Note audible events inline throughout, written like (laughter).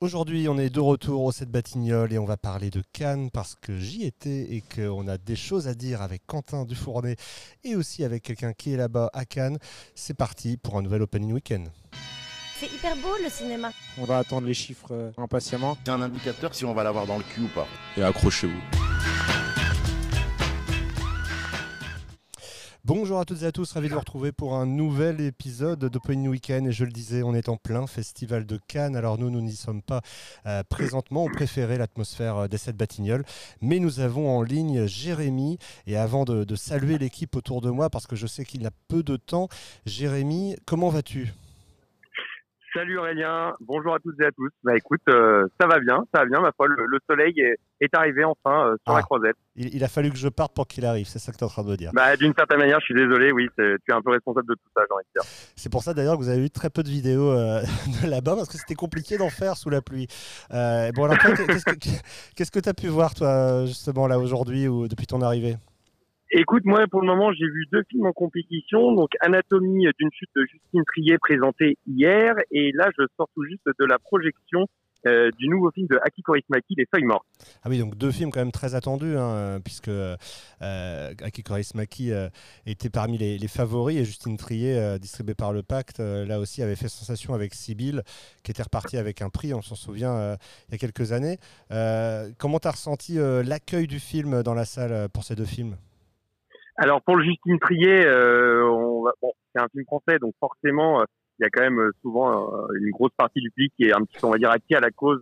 Aujourd'hui, on est de retour au 7 Batignolles et on va parler de Cannes parce que j'y étais et qu'on a des choses à dire avec Quentin Dufournet et aussi avec quelqu'un qui est là-bas à Cannes. C'est parti pour un nouvel Opening Weekend. C'est hyper beau le cinéma. On va attendre les chiffres euh, impatiemment. C'est un indicateur si on va l'avoir dans le cul ou pas. Et accrochez-vous. Bonjour à toutes et à tous, ravi de vous retrouver pour un nouvel épisode d'Open Weekend. Et je le disais, on est en plein festival de Cannes. Alors nous, nous n'y sommes pas euh, présentement. On préférait l'atmosphère euh, des sept Batignolles. Mais nous avons en ligne Jérémy. Et avant de, de saluer l'équipe autour de moi, parce que je sais qu'il a peu de temps, Jérémy, comment vas-tu? Salut Aurélien, bonjour à toutes et à tous. Bah écoute, euh, ça va bien, ça va bien, ma foi, le, le soleil est, est arrivé enfin euh, sur Ah. la croisette. il, il a fallu que je parte pour qu'il arrive, c'est ça que tu es en train de me dire. Bah d'une certaine manière, je suis désolé, oui, tu es un peu responsable de tout ça, j'ai envie de dire. C'est pour ça d'ailleurs que vous avez eu très peu de vidéos euh, (laughs) de là-bas parce que c'était compliqué d'en faire sous la pluie. Bon alors qu'est-ce que (laughs) qu'est-ce que tu as pu voir toi justement là aujourd'hui ou depuis ton arrivée? Écoute, moi pour le moment, j'ai vu deux films en compétition, donc Anatomie d'une chute de Justine Trier présenté hier, et là je sors tout juste de la projection euh, du nouveau film de Aki Kaurismäki, Les Feuilles Mortes. Ah oui, donc deux films quand même très attendus, hein, puisque euh, Aki Kaurismäki euh, était parmi les, les favoris et Justine Trier, euh, distribuée par le Pacte, là aussi avait fait sensation avec Sibyl, qui était reparti avec un prix, on s'en souvient, il y a quelques années. Comment tu as ressenti l'accueil du film dans la salle pour ces deux films? Alors pour le Justine Trier, euh, bon, c'est un film français, donc forcément, euh, il y a quand même euh, souvent euh, une grosse partie du public qui est un petit peu, on va dire, acquis à la cause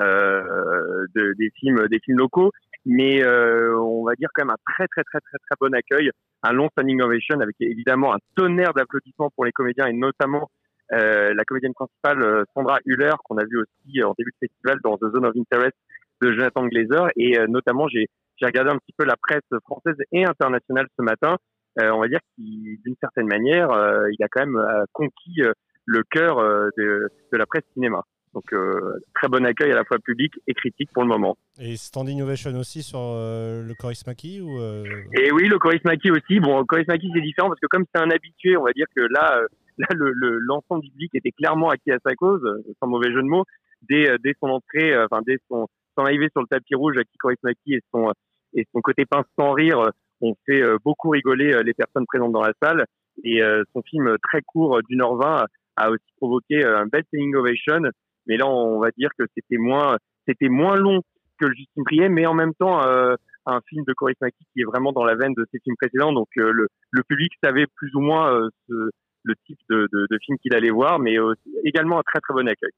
euh, de- des films, des films locaux. Mais euh, on va dire quand même un très très très très très bon accueil, un long standing ovation avec évidemment un tonnerre d'applaudissements pour les comédiens et notamment la comédienne principale Sandra Hüller qu'on a vu aussi en début de festival dans The Zone of Interest de Jonathan Glazer et notamment j'ai j'ai regardé un petit peu la presse française et internationale ce matin. Euh, on va dire qu'il, d'une certaine manière, euh, il a quand même euh, conquis le cœur de, de la presse cinéma. Donc euh, très bon accueil à la fois public et critique pour le moment. Et Standing Ovation aussi sur euh, le Chorismaki ou euh, Et oui, le Chorismaki aussi. Bon, le Chorismaki c'est différent parce que comme c'est un habitué, on va dire que là, là le, le- l'ensemble du public était clairement acquis à sa cause, sans mauvais jeu de mots, dès, dès son entrée, enfin dès son, son arrivée sur le tapis rouge, Aki Chorismaki et son, et son côté pince sans rire euh, ont fait euh, beaucoup rigoler euh, les personnes présentes dans la salle. Et son film très court d'une heure vingt a aussi provoqué un bel standing ovation. Mais là, on va dire que c'était moins, c'était moins long que le Justine Trier, mais en même temps, euh, un film de Chorismaki qui est vraiment dans la veine de ses films précédents. Donc euh, le, le public savait plus ou moins euh, ce- le type de, de, de film qu'il allait voir, mais euh, également un très très bon accueil.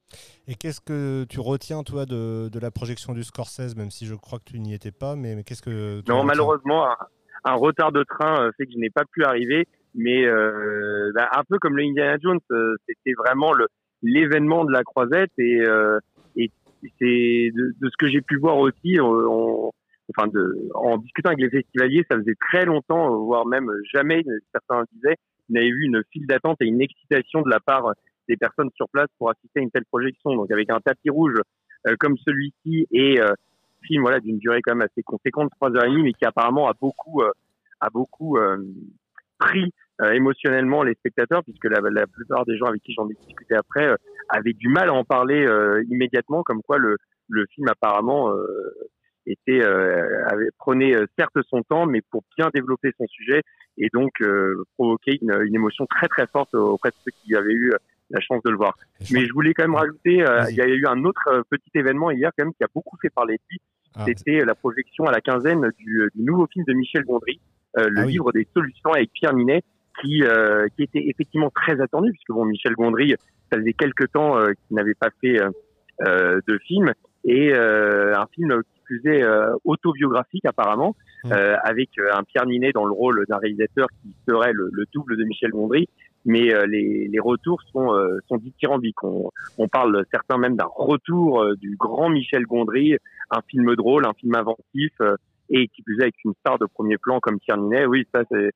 Et qu'est-ce que tu retiens, toi, de, de la projection du Scorsese, même si je crois que tu n'y étais pas, mais, mais qu'est-ce que tu Non, retiens? malheureusement, un, un retard de train euh, fait que je n'ai pas pu arriver, mais euh, bah, un peu comme le Indiana Jones, c'était vraiment le l'événement de la croisette et, euh, et c'est de, de ce que j'ai pu voir aussi, on- on- enfin de, en discutant avec les festivaliers, ça faisait très longtemps, voire même jamais, certains disaient, on avait vu une file d'attente et une excitation de la part des personnes sur place pour assister à une telle projection. Donc avec un tapis rouge euh, comme celui-ci et euh, film voilà d'une durée quand même assez conséquente, trois heures et demie, mais qui apparemment a beaucoup euh, a beaucoup euh, pris émotionnellement les spectateurs, puisque la, la plupart des gens avec qui j'en ai discuté après avaient du mal à en parler immédiatement, comme quoi le le film apparemment était euh, avait, prenait euh, certes son temps, mais pour bien développer son sujet et donc euh, provoquer une, une émotion très très forte auprès de ceux qui avaient eu la chance de le voir. Mais je voulais quand même rajouter, euh, il y a eu un autre euh, petit événement hier quand même qui a beaucoup fait parler de lui. Ah, C'était la projection à la quinzaine du, du nouveau film de Michel Gondry, euh, le Ah oui. livre des solutions avec Pierre Ninet, qui, euh, qui était effectivement très attendu puisque bon Michel Gondry, ça faisait quelques temps euh, qu'il n'avait pas fait de film et euh, un film plus est euh, autobiographique apparemment, Mm. euh, avec euh, un Pierre Ninet dans le rôle d'un réalisateur qui serait le, le double de Michel Gondry. Mais les, les retours sont, euh, sont dithyrambiques. On, on parle certains même d'un retour euh, du grand Michel Gondry, un film drôle, un film inventif, euh, et qui plus est avec une star de premier plan comme Pierre Ninet. Oui, ça c'est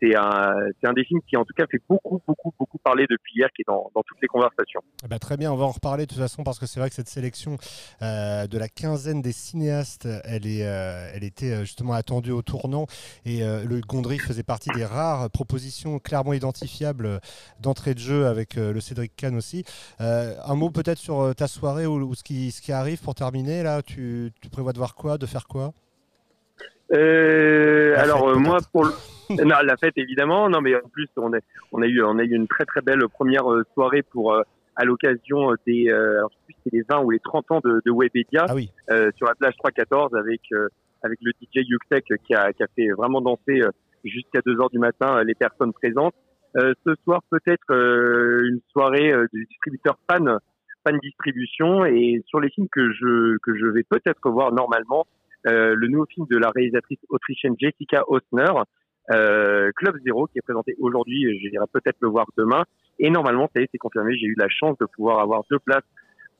c'est un, c'est un des films qui en tout cas fait beaucoup, beaucoup, beaucoup parler depuis hier, qui est dans, toutes les conversations. Eh ben, très bien, on va en reparler de toute façon parce que c'est vrai que cette sélection euh, de la quinzaine des cinéastes, elle, est, euh, elle était euh, justement attendue au tournant et le Gondry faisait partie des rares propositions clairement identifiables d'entrée de jeu avec le Cédric Kahn aussi. Un mot peut-être sur ta soirée ou, ou ce, qui, ce qui arrive pour terminer là. Tu, tu prévois de voir quoi, de faire quoi? Euh, alors fête, euh, moi pour le... (laughs) non, la fête évidemment non mais en plus on a on a eu on a eu une très très belle première euh, soirée pour euh, à l'occasion des euh, alors je sais plus si c'est les 20 ou les 30 ans de, de Webedia Ah oui. euh, sur la plage 314 avec euh, avec le DJ Yuktek qui a qui a fait vraiment danser euh, jusqu'à 2 heures du matin les personnes présentes. Euh, ce soir peut-être euh, une soirée euh, du distributeur fan fan distribution et sur les films que je que je vais peut-être voir normalement le nouveau film de la réalisatrice autrichienne Jessica Osner, euh, Club Zero, qui est présenté aujourd'hui. et J'irai peut-être le voir demain. Et normalement, ça y est, c'est confirmé. J'ai eu la chance de pouvoir avoir deux places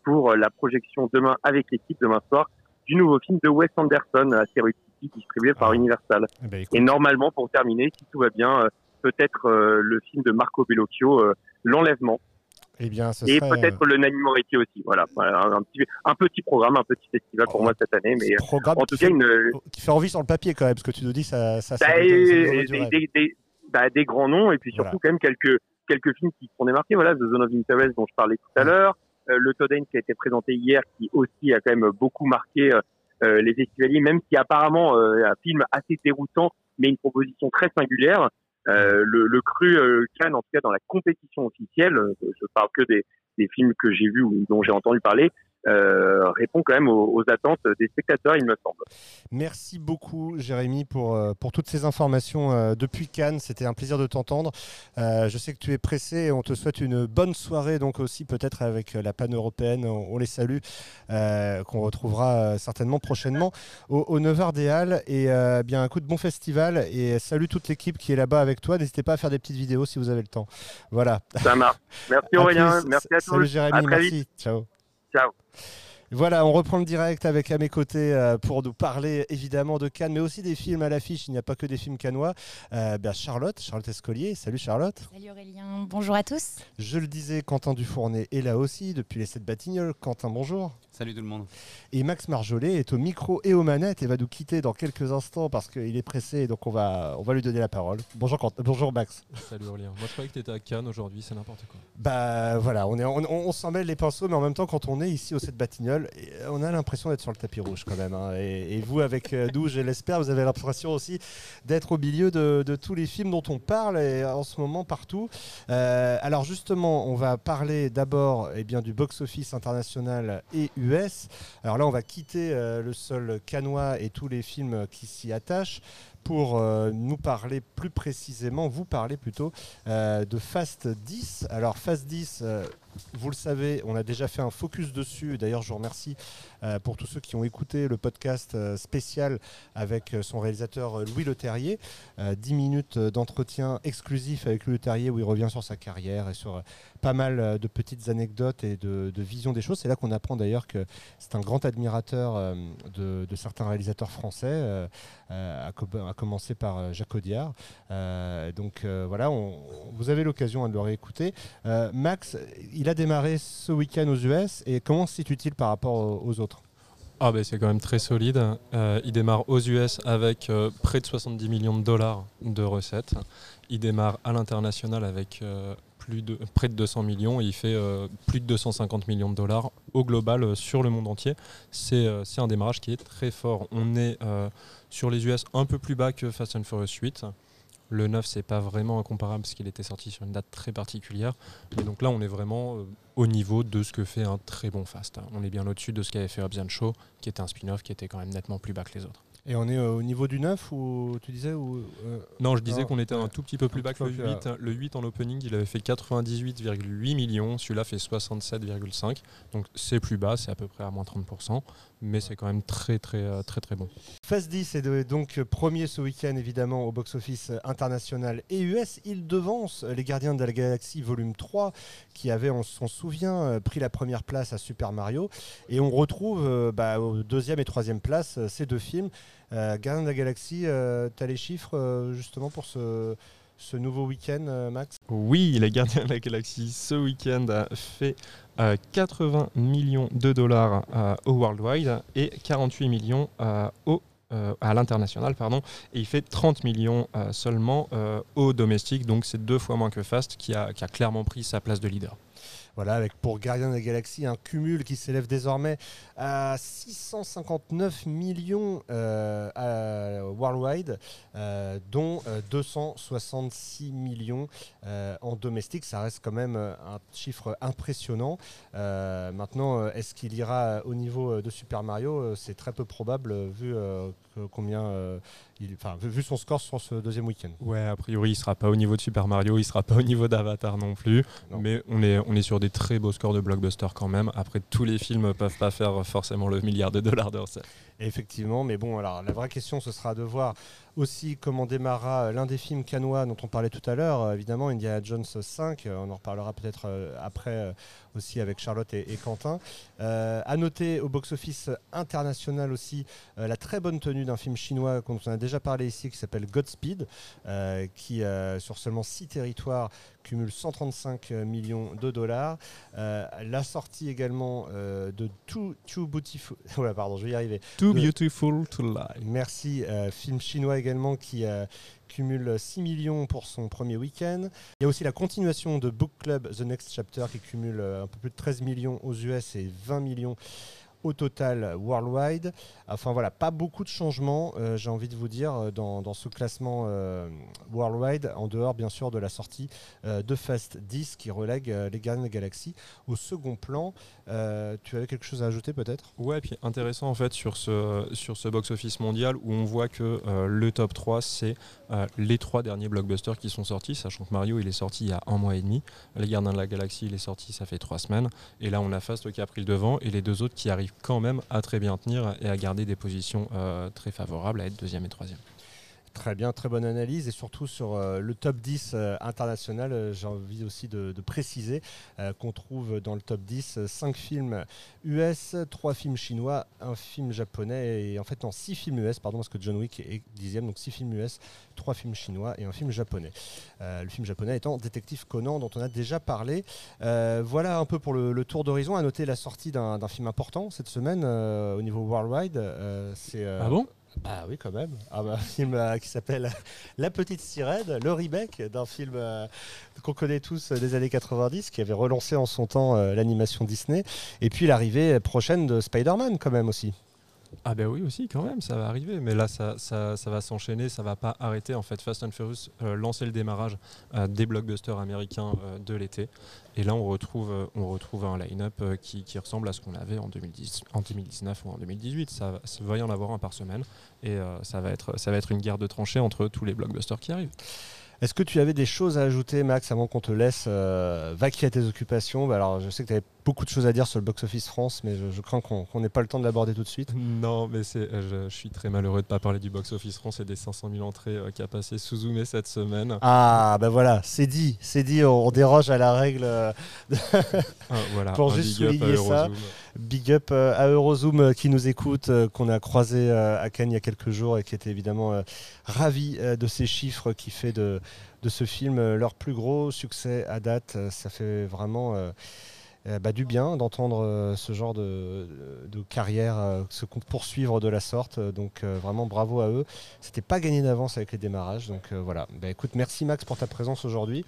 pour euh, la projection demain avec l'équipe demain soir du nouveau film de Wes Anderson, Asteroid City, distribué par Universal. Eh ben, Et normalement, pour terminer, si tout va bien, euh, peut-être euh, le film de Marco Bellocchio, euh, L'Enlèvement, eh bien, ce et serait, peut-être le Nanny Moretti aussi. Voilà, un, petit, un petit programme, un petit festival pour Oh. moi cette année, mais programme en tout cas fait- une, qui fait envie sur le papier quand même, parce que tu nous dis ça, ça, ça bah, donne- ça des, des, des, bah, des grands noms et puis surtout Voilà. quand même quelques quelques films qui sont démarqués. Voilà, The Zone of Interest dont je parlais tout à Mm. l'heure, euh, le Toden qui a été présenté hier, qui aussi a quand même beaucoup marqué euh, euh, les festivaliers, même si apparemment euh, un film assez déroutant, mais une proposition très singulière. Euh, le, cru euh, Cannes, en tout cas dans la compétition officielle, euh, je parle que des films que j'ai vus ou dont j'ai entendu parler, euh, répond quand même aux, aux attentes des spectateurs, il me semble. Merci beaucoup, Jérémy, pour, euh, pour toutes ces informations euh, depuis Cannes. C'était un plaisir de t'entendre. Euh, je sais que tu es pressé et on te souhaite une bonne soirée, donc aussi peut-être avec la panne européenne. On, on les salue, euh, qu'on retrouvera certainement prochainement au, au 9h des Halles. Et bien, un coup de bon festival et salut toute l'équipe qui est là-bas avec toi. N'hésitez pas à faire des petites vidéos si vous avez le temps. Voilà. Ça marche. Merci (laughs) Aurélien, merci à tous. Salut Jérémy, À très merci. vite. Ciao. Ciao. Voilà, on reprend le direct avec à mes côtés euh, pour nous parler évidemment de Cannes, mais aussi des films à l'affiche. Il n'y a pas que des films cannois. Euh, ben, Charlotte, Charlotte Escolier. Salut Charlotte. Salut Aurélien, bonjour à tous. Je le disais, Quentin Dufournet est là aussi depuis les 7 Batignolles. Quentin, bonjour. Salut tout le monde. Et Max Marjolais est au micro et aux manettes et va nous quitter dans quelques instants parce qu'il est pressé et donc on va, on va lui donner la parole. Bonjour, Quentin- bonjour Max. Salut Aurélien. Moi je croyais que tu étais à Cannes aujourd'hui, c'est n'importe quoi. Bah voilà, on, est, on, on s'en mêle les pinceaux, mais en même temps, quand on est ici au 7 Batignolles, euh, on a l'impression d'être sur le tapis rouge quand même. hein. Et, et vous, avec euh, nous, je l'espère, vous avez l'impression aussi d'être au milieu de, de tous les films dont on parle et en ce moment partout. Euh, alors justement, on va parler d'abord eh bien, du box-office international et Alors là, on va quitter euh, le sol canois et tous les films qui s'y attachent pour euh, nous parler plus précisément, vous parler plutôt euh, de Fast 10. Alors Fast 10, euh, vous le savez, on a déjà fait un focus dessus. D'ailleurs, je vous remercie euh, pour tous ceux qui ont écouté le podcast euh, spécial avec euh, son réalisateur Louis Leterrier. Euh, 10 minutes d'entretien exclusif avec Louis Leterrier où il revient sur sa carrière et sur pas mal de petites anecdotes et de, de vision des choses. C'est là qu'on apprend d'ailleurs que c'est un grand admirateur de, certains réalisateurs français, à, co- à commencer par Jacques Audiard. Donc voilà, vous avez l'occasion hein, de le réécouter. Max, il a démarré ce week-end aux US et comment se situe-t-il par rapport aux, autres? Ah ben c'est quand même très solide. Euh, il démarre aux US avec euh, près de 70 millions de dollars de recettes. Il démarre à l'international avec euh, plus de, près de 200 millions et il fait plus de 250 millions de dollars au global sur le monde entier. C'est un démarrage qui est très fort. On est sur les US un peu plus bas que Fast and Furious 8. Le 9, c'est pas vraiment incomparable parce qu'il était sorti sur une date très particulière. Mais donc là, on est vraiment euh, au niveau de ce que fait un très bon Fast. On est bien au-dessus de ce qu'avait fait Hobbs Shaw, qui était un spin-off qui était quand même nettement plus bas que les autres. Et on est euh, au niveau du 9 ou tu disais ou, euh, Non, je disais qu'on était un tout petit peu plus bas que le peu plus 8. Le 8 en opening, il avait fait 98,8 millions. Celui-là fait 67,5. Donc c'est plus bas, c'est à peu près à moins 30%. Mais c'est quand même très, très, très, très bon. Fast 10 est donc premier ce week-end évidemment au box-office international et US. Il devance Les Gardiens de la Galaxie volume 3 qui avait, on s'en souvient, euh, pris la première place à Super Mario. Et on retrouve euh, bah, aux deuxième et troisième place euh, ces deux films. Euh, Gardiens de la Galaxie, tu as les chiffres euh, justement pour ce, ce nouveau week-end, euh, Max? Oui, les Gardiens de la Galaxie ce week-end a fait euh, 80 millions de dollars euh, au worldwide et 48 millions euh, au, euh, à l'international, pardon, et il fait 30 millions euh, seulement euh, au domestique, donc c'est deux fois moins que Fast qui a, qui a clairement pris sa place de leader. Voilà, avec pour Gardien de la Galaxie un cumul qui s'élève désormais à 659 millions worldwide, dont euh, 266 millions en domestique. Ça reste quand même un chiffre impressionnant. Maintenant, est-ce qu'il ira au niveau de Super Mario? C'est très peu probable vu combien, euh, il, enfin, vu- vu son score sur ce deuxième week-end. Ouais, a priori, il sera pas au niveau de Super Mario, il sera pas au niveau d'Avatar non plus, Non. mais on est, on est sur des très beaux scores de blockbuster quand même. Après, tous les films peuvent pas faire forcément le milliard de dollars de recettes. Effectivement, mais bon, alors la vraie question, ce sera de voir aussi comment démarrera euh, l'un des films canois dont on parlait tout à l'heure, euh, évidemment Indiana Jones 5, euh, on en reparlera peut-être après aussi avec Charlotte et, et Quentin. Euh, à noter au box-office international aussi euh, la très bonne tenue d'un film chinois dont on a déjà parlé ici qui s'appelle Godspeed, euh, qui sur seulement 6 territoires cumule 135 millions de dollars. La sortie également de Too, Too Beautiful, (laughs) voilà, pardon, je vais y arriver. Too beautiful to lie. Merci. film chinois également qui euh, cumule 6 millions pour son premier week-end. Il y a aussi la continuation de Book Club The Next Chapter qui cumule euh, un peu plus de 13 millions aux US et 20 millions au total worldwide. Enfin voilà, pas beaucoup de changements, euh, j'ai envie de vous dire, euh, dans, ce classement euh, worldwide, en dehors bien sûr de la sortie de Fast 10 qui relègue les Gardiens de la Galaxie au second plan. Tu avais quelque chose à ajouter peut-être? Ouais, puis intéressant en fait sur ce, sur ce box-office mondial où on voit que le top 3, c'est les trois derniers blockbusters qui sont sortis, sachant que Mario il est sorti il y a un mois et demi, Les Gardiens de la Galaxie il est sorti ça fait trois semaines, et là on a Fast qui a pris le devant et les deux autres qui arrivent quand même à très bien tenir et à garder des positions euh, très favorables, à être deuxième et troisième. Très bien, très bonne analyse. Et surtout sur euh, le top 10 euh, international, euh, j'ai envie aussi de, préciser qu'on trouve dans le top 10 5 films US, 3 films chinois, un film japonais et en fait non, 6 films US, pardon, parce que John Wick est dixième, donc 6 films US, 3 films chinois et un film japonais. Le film japonais étant Détective Conan, dont on a déjà parlé. Voilà un peu pour le, tour d'horizon. À noter la sortie d'un film important cette semaine au niveau worldwide. Ah bon? Ah oui, quand même. Ah bah, (laughs) un film euh, qui s'appelle (laughs) La Petite Sirène, le remake d'un film euh, qu'on connaît tous euh, des années 90, qui avait relancé en son temps l'animation Disney. Et puis l'arrivée prochaine de Spider-Man, quand même aussi. Ah ben oui aussi quand même, ça va arriver, mais là ça, ça, va s'enchaîner, ça va pas arrêter. En fait, Fast and Furious euh, lançait le démarrage euh, des blockbusters américains euh, de l'été, et là on retrouve, euh, on retrouve un line-up qui, qui ressemble à ce qu'on avait en, 2010, en 2019 ou en 2018. Ça, ça va y en avoir un par semaine, et ça, va être, ça va être une guerre de tranchées entre tous les blockbusters qui arrivent. Est-ce que tu avais des choses à ajouter, Max, avant qu'on te laisse euh, à tes occupations? Bah, Alors, je sais que tu beaucoup de choses à dire sur le box-office France, mais je, je crains qu'on n'ait pas le temps de l'aborder tout de suite. Non, mais euh, je, je suis très malheureux de ne pas parler du box-office France et des 500 000 entrées euh, qu'a passé Suzume cette semaine. Ah, ben voilà, c'est dit, c'est dit, on, on déroge à la règle. euh, (laughs) Ah, voilà, (laughs) Pour juste souligner ça. Big up euh, à Eurozoom qui nous écoute, qu'on a croisé à Cannes il y a quelques jours et qui était évidemment ravi de ces chiffres qui fait de, de ce film leur plus gros succès à date. Ça fait vraiment bah, du bien d'entendre euh, ce genre de, carrière euh, se con- poursuivre de la sorte. Euh, Donc euh, vraiment bravo à eux. C'était pas gagné d'avance avec les démarrages. Donc euh, voilà. Bah, écoute, merci Max pour ta présence aujourd'hui.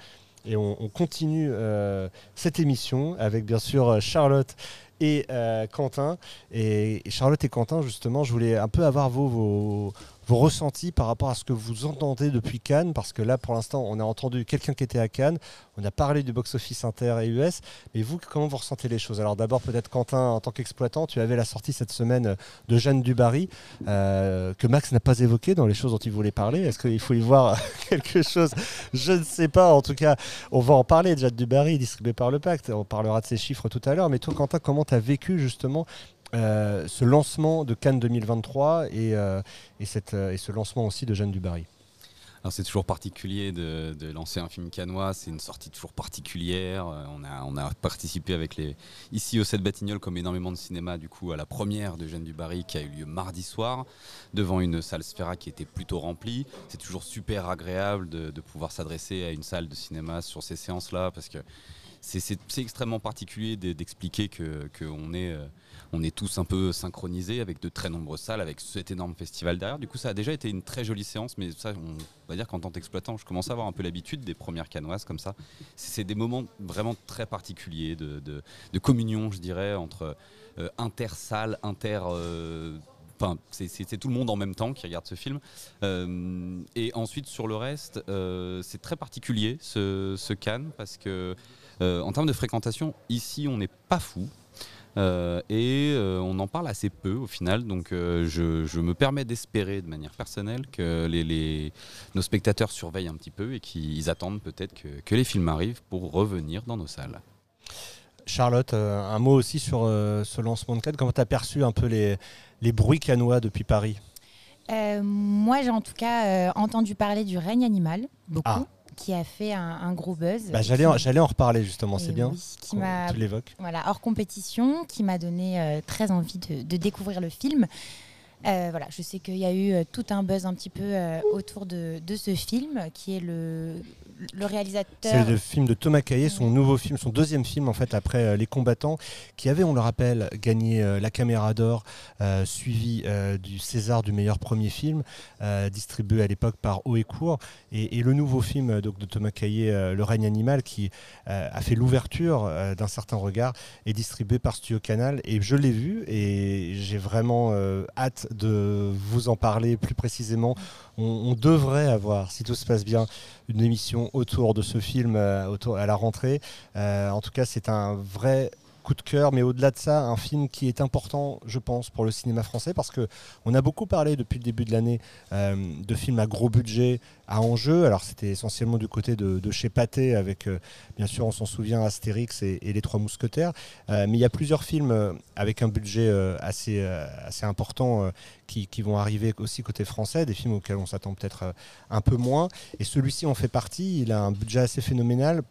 Et on, on continue euh, cette émission avec bien sûr euh, Charlotte et euh, Quentin. Et, Charlotte et Quentin, justement, je voulais un peu avoir vos, vos ressentis par rapport à ce que vous entendez depuis Cannes, parce que là, pour l'instant, on a entendu quelqu'un qui était à Cannes, on a parlé du box-office inter et US, mais vous, comment vous ressentez les choses? Alors d'abord, peut-être Quentin, en tant qu'exploitant, tu avais la sortie cette semaine de Jeanne Dubarry, euh, que Max n'a pas évoqué dans les choses dont il voulait parler. Est-ce qu'il faut y voir (laughs) quelque chose? Je ne sais pas. En tout cas, on va en parler de Jeanne Dubarry, distribué par le Pacte. On parlera de ces chiffres tout à l'heure. Mais toi, Quentin, comment tu as vécu justement euh, ce lancement de Cannes 2023 et, euh, et, cette, euh, et ce lancement aussi de Jeanne Dubarry c'est toujours particulier de, lancer un film canois, c'est une sortie toujours particulière. On a, on a participé avec les ici au 7 Batignolles comme énormément de cinéma du coup à la première de Jeanne Dubarry qui a eu lieu mardi soir devant une salle Sphera qui était plutôt remplie. C'est toujours super agréable de, de pouvoir s'adresser à une salle de cinéma sur ces séances-là parce que c'est extrêmement particulier d'expliquer qu'on est, on est tous un peu synchronisés avec de très nombreuses salles, avec cet énorme festival derrière. Du coup, ça a déjà été une très jolie séance, mais ça, on va dire qu'en tant qu'exploitant, je commence à avoir un peu l'habitude des premières canoises comme ça. C'est des moments vraiment très particuliers de, communion, je dirais, entre euh, inter-salles, inter... Euh, enfin, c'est tout le monde en même temps qui regarde ce film. et ensuite, sur le reste, c'est très particulier ce, ce Cannes parce que euh, en termes de fréquentation, ici, on n'est pas fou. Euh, et euh, on en parle assez peu au final, donc je, me permets d'espérer de manière personnelle que les, nos spectateurs surveillent un petit peu et qu'ils attendent peut-être que, les films arrivent pour revenir dans nos salles. Charlotte, un mot aussi sur ce lancement de cadre. Comment tu as perçu un peu les, les bruits canois depuis Paris? Moi, j'ai en tout cas entendu parler du règne animal, beaucoup. Ah qui a fait un, gros buzz. Bah, J'allais en, reparler justement, c'est bien. qui m'a, voilà, hors compétition, qui m'a donné euh, très envie de, de, découvrir le film. Euh, voilà, je sais qu'il y a eu euh, tout un buzz un petit peu euh, autour de, ce film, qui est le, le réalisateur. C'est le film de Thomas Caillet, son nouveau film, son deuxième film en fait après Les Combattants, qui avait, on le rappelle, gagné la Caméra d'Or, suivi du César du meilleur premier film, distribué à l'époque par Haut et Court, et, le nouveau film donc, de Thomas Caillet, Le règne animal, qui a fait l'ouverture d'un certain regard, est distribué par Studio Canal, et je l'ai vu et j'ai vraiment hâte de vous en parler plus précisément. On, devrait avoir, si tout se passe bien, une émission autour de ce film euh, à la rentrée. Euh, en tout cas, c'est un vrai coup de cœur, mais au-delà de ça, un film qui est important, je pense, pour le cinéma français, parce que on a beaucoup parlé depuis le début de l'année euh, de films à gros budget, à enjeu. Alors c'était essentiellement du côté de, chez Pathé, avec euh, bien sûr, on s'en souvient, Astérix et, Les Trois Mousquetaires. Euh, mais il y a plusieurs films avec un budget assez, assez important qui, vont arriver aussi côté français, des films auxquels on s'attend peut-être un peu moins. Et celui-ci en fait partie. Il a un budget assez phénoménal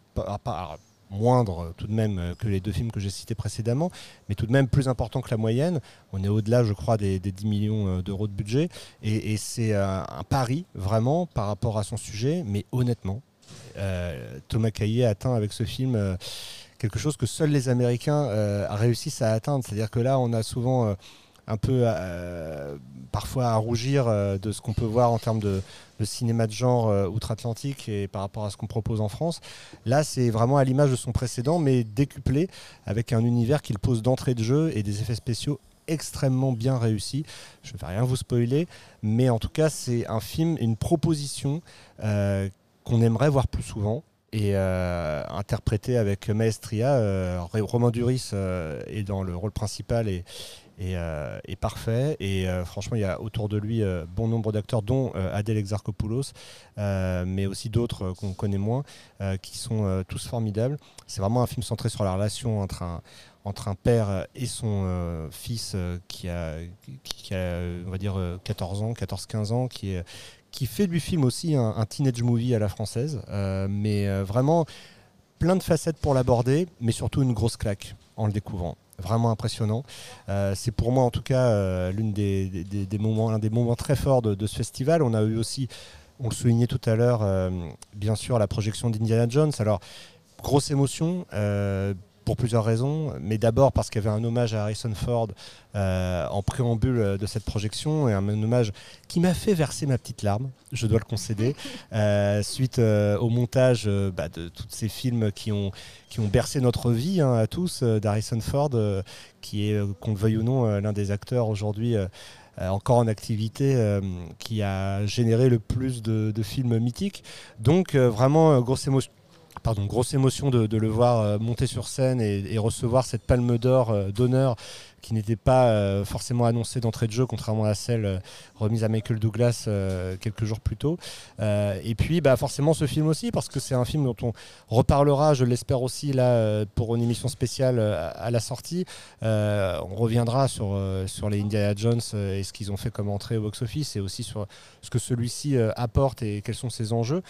moindre tout de même euh, que les deux films que j'ai cités précédemment, mais tout de même plus important que la moyenne. On est au-delà, je crois, des, 10 millions euh, d'euros de budget. Et, c'est un, pari, vraiment, par rapport à son sujet. Mais honnêtement, euh, Thomas Caillet atteint avec ce film quelque chose que seuls les Américains réussissent à atteindre. C'est-à-dire que là, on a souvent un peu euh, parfois à rougir euh, de ce qu'on peut voir en termes de, cinéma de genre euh, outre-Atlantique et par rapport à ce qu'on propose en France. Là, c'est vraiment à l'image de son précédent, mais décuplé avec un univers qu'il pose d'entrée de jeu et des effets spéciaux extrêmement bien réussis. Je ne vais rien vous spoiler, mais en tout cas, c'est un film, une proposition qu'on aimerait voir plus souvent et interprété avec Maestria. Romain Duris est dans le rôle principal et, euh, est, parfait. Et euh, franchement, il y a autour de lui euh, bon nombre d'acteurs, dont Adèle Exarchopoulos, mais aussi d'autres qu'on connaît moins, qui sont tous formidables. C'est vraiment un film centré sur la relation entre un, entre un père et son fils qui a, qui, a, on va dire, 14 ans, 14-15 ans, qui, est, qui fait du film aussi un teenage movie à la française, mais vraiment plein de facettes pour l'aborder, mais surtout une grosse claque en le découvrant vraiment impressionnant. Euh, c'est pour moi en tout cas euh, des, moments, un des moments très forts de, ce festival. On a eu aussi, on le soulignait tout à l'heure, euh, bien sûr la projection d'Indiana Jones. Alors grosse émotion pour plusieurs raisons, mais d'abord parce qu'il y avait un hommage à Harrison Ford euh, en préambule de cette projection, et un, hommage qui m'a fait verser ma petite larme, je dois le concéder, (laughs) euh, suite euh, au montage bah, de tous ces films qui ont, qui ont bercé notre vie hein, à tous, d'Harrison Ford, qui est, qu'on le veuille ou non, l'un des acteurs aujourd'hui. encore en activité, qui a généré le plus de, de films mythiques. Donc vraiment grosse émotion pardon, grosse émotion de, le voir euh, monter sur scène et, recevoir cette palme d'or euh, d'honneur qui n'était pas euh, forcément annoncée d'entrée de jeu, contrairement à celle remise à Michael Douglas quelques jours plus tôt. et puis, bah, forcément, ce film aussi, parce que c'est un film dont on reparlera, je l'espère aussi, là, pour une émission spéciale à la sortie. on reviendra sur, les Indiana Jones et ce qu'ils ont fait comme entrée au box-office et aussi sur ce que celui-ci apporte et quels sont ses enjeux.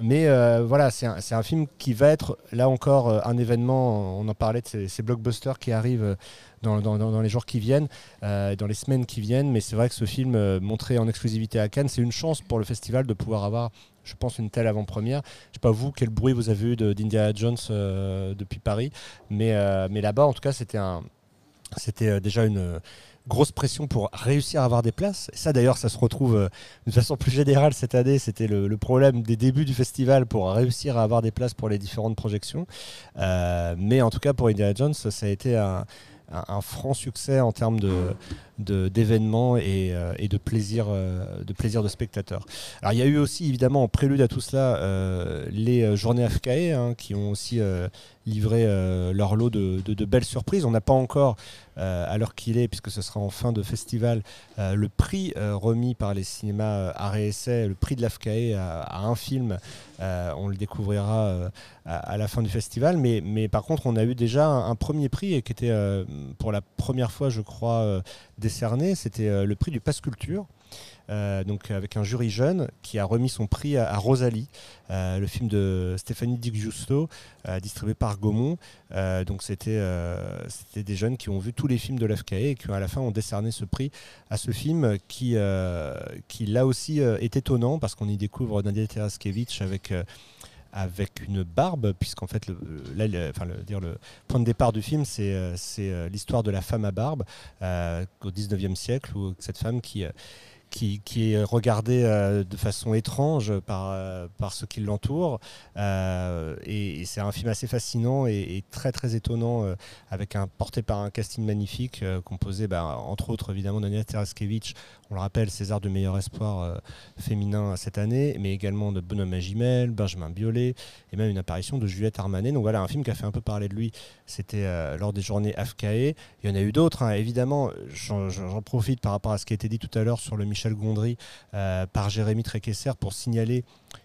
Mais euh, voilà, c'est un, film qui va être, là encore, euh, un événement. On en parlait de ces, blockbusters qui arrivent euh, dans, les jours qui viennent, dans les semaines qui viennent. Mais c'est vrai que ce film, montré en exclusivité à Cannes, c'est une chance pour le festival de pouvoir avoir, je pense, une telle avant-première. Je ne sais pas vous, quel bruit vous avez eu d'Indiana Jones depuis Paris. Mais, mais là-bas, en tout cas, c'était déjà une grosse pression pour réussir à avoir des places. Et ça d'ailleurs, ça se retrouve euh, de façon plus générale cette année. C'était le, problème des débuts du festival pour réussir à avoir des places pour les différentes projections. Euh, mais en tout cas, pour Indiana Jones, ça a été un, franc succès en termes de, d'événements et, euh, et, de plaisir de plaisir de spectateurs. Alors il y a eu aussi évidemment en prélude à tout cela les journées AFKE hein, qui ont aussi livré leur lot de, belles surprises. On n'a pas encore euh, à l'heure qu'il est, puisque ce sera en fin de festival, euh, le prix euh, remis par les cinémas et Essai, le prix de l'AFCAE à, un film. on le découvrira à, la fin du festival. Mais, par contre, on a eu déjà un, premier prix qui était pour la première fois, je crois, décerné. C'était le prix du Passe Culture. Euh, donc avec un jury jeune qui a remis son prix à, Rosalie, euh, le film de Stéphanie Di Giusto, euh, distribué par Gaumont. donc c'était des jeunes qui ont vu tous les films de l'FKE et qui à la fin ont décerné ce prix à ce film qui, qui là aussi est étonnant parce qu'on y découvre Nadia Teraskevich avec avec une barbe, puisqu'en fait, le point de départ du film, c'est l'histoire de la femme à barbe au 19e siècle, où cette femme qui, qui, est regardé euh, de façon étrange par, euh, par ceux qui l'entourent. Euh, et, c'est un film assez fascinant et, très très étonnant, avec un porté par un casting magnifique, composé bah, entre autres évidemment d'Ania Teraskevich, on le rappelle, César de meilleur espoir féminin cette année, mais également de Benoît Magimel, Benjamin Biolay, et même une apparition de Juliette Armanet. Donc voilà, un film qui a fait un peu parler de lui, c'était lors des journées AFKE. Il y en a eu d'autres, hein. évidemment, j'en profite par rapport à ce qui a été dit tout à l'heure sur le Michel Gondry euh, par Jérémy Tréquesser pour signaler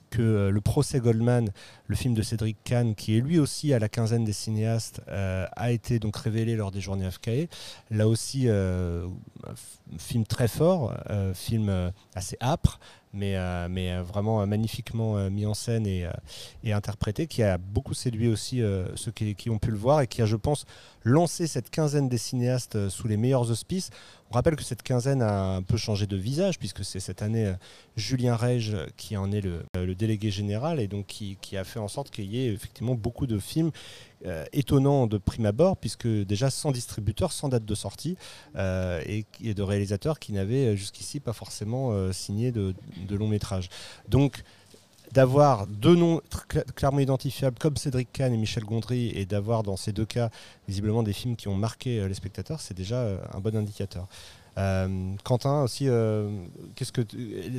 que euh, le procès Goldman, le film de Cédric Kahn, qui est lui aussi à la quinzaine des cinéastes, euh, a été donc révélé lors des journées FKE. Là aussi, un film très fort, film assez âpre, mais, mais vraiment magnifiquement mis en scène et, interprété, qui a beaucoup séduit aussi ceux qui, ont pu le voir et qui a, je pense, lancé cette quinzaine des cinéastes sous les meilleurs auspices. On rappelle que cette quinzaine a un peu changé de visage, puisque c'est cette année euh, Julien Rege qui en est le, euh, délégué général et donc qui, a fait en sorte qu'il y ait effectivement beaucoup de films euh, étonnants de prime abord, puisque déjà sans distributeur, sans date de sortie, et, de réalisateurs qui n'avaient jusqu'ici pas forcément signé de, de long métrage. Donc d'avoir deux noms clairement identifiables comme Cédric Kahn et Michel Gondry et d'avoir dans ces deux cas visiblement des films qui ont marqué euh, les spectateurs, c'est déjà euh, un bon indicateur. Euh, Quentin aussi, qu'est-ce que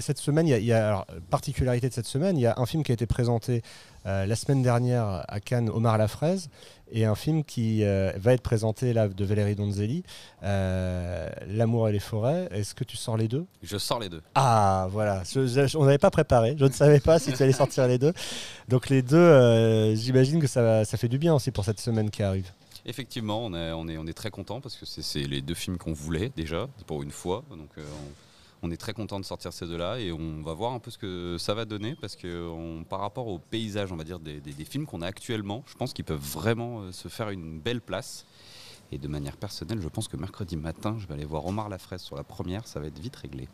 cette semaine, il y a, alors, particularité de cette semaine, il y a un film qui a été présenté la semaine dernière à Cannes, Omar la fraise, et un film qui euh, va être présenté là de Valérie Donzelli, euh, L'amour et les forêts. Est-ce que tu sors les deux? Je sors les deux. Ah voilà, on n'avait pas préparé, je ne savais pas si tu allais sortir les deux. Donc les deux, euh, j'imagine que ça, ça fait du bien aussi pour cette semaine qui arrive. Effectivement, on est, très content parce que c'est les deux films qu'on voulait déjà pour une fois. Donc on est très content de sortir ces deux-là et on va voir un peu ce que ça va donner parce que par rapport au paysage, on va dire, des, films qu'on a actuellement, je pense qu'ils peuvent vraiment euh, se faire une belle place. Et de manière personnelle, je pense que mercredi matin, je vais aller voir Omar Lafraise sur la première, ça va être vite réglé.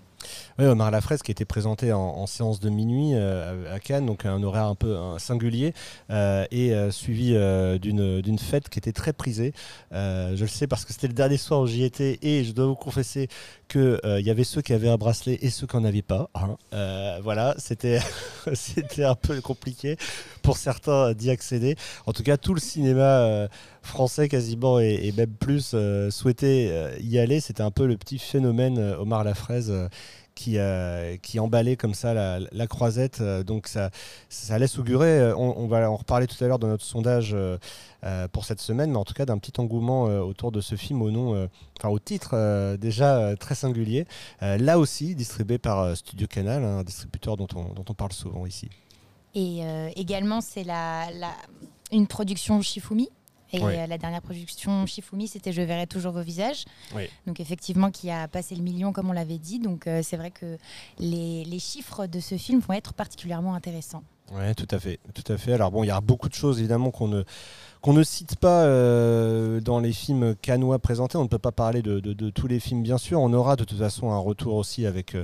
Oui, Omar Lafraise qui était présenté en, séance de minuit euh, à Cannes, donc un horaire un peu singulier, euh, et suivi d'une fête qui était très prisée. je le sais parce que c'était le dernier soir où j'y étais, et je dois vous confesser qu'il y avait ceux qui avaient un bracelet et ceux qui n'en avaient pas. Hein. voilà, (laughs) c'était un peu compliqué pour certains d'y accéder. En tout cas, tout le cinéma français quasiment et, même plus souhaitait y aller. C'était un peu le petit phénomène Omar Lafraise qui, qui emballait comme ça la, croisette. donc ça, laisse augurer, on, va en reparler tout à l'heure dans notre sondage pour cette semaine, mais en tout cas d'un petit engouement autour de ce film au nom, enfin au titre déjà très singulier. là aussi distribué par Studio Canal, un distributeur dont on, dont on parle souvent ici. Et également, c'est la, une production Shifumi. Et euh, la dernière production Shifumi, c'était Je verrai toujours vos visages. Donc effectivement, qui a passé le million, comme on l'avait dit. Donc euh, c'est vrai que les, les, chiffres de ce film vont être particulièrement intéressants. Oui, tout à fait, tout à fait. Alors bon, il y a beaucoup de choses évidemment qu'on ne qu'on ne cite pas euh, dans les films canois présentés. On ne peut pas parler de, de, tous les films, bien sûr. On aura de toute façon un retour aussi avec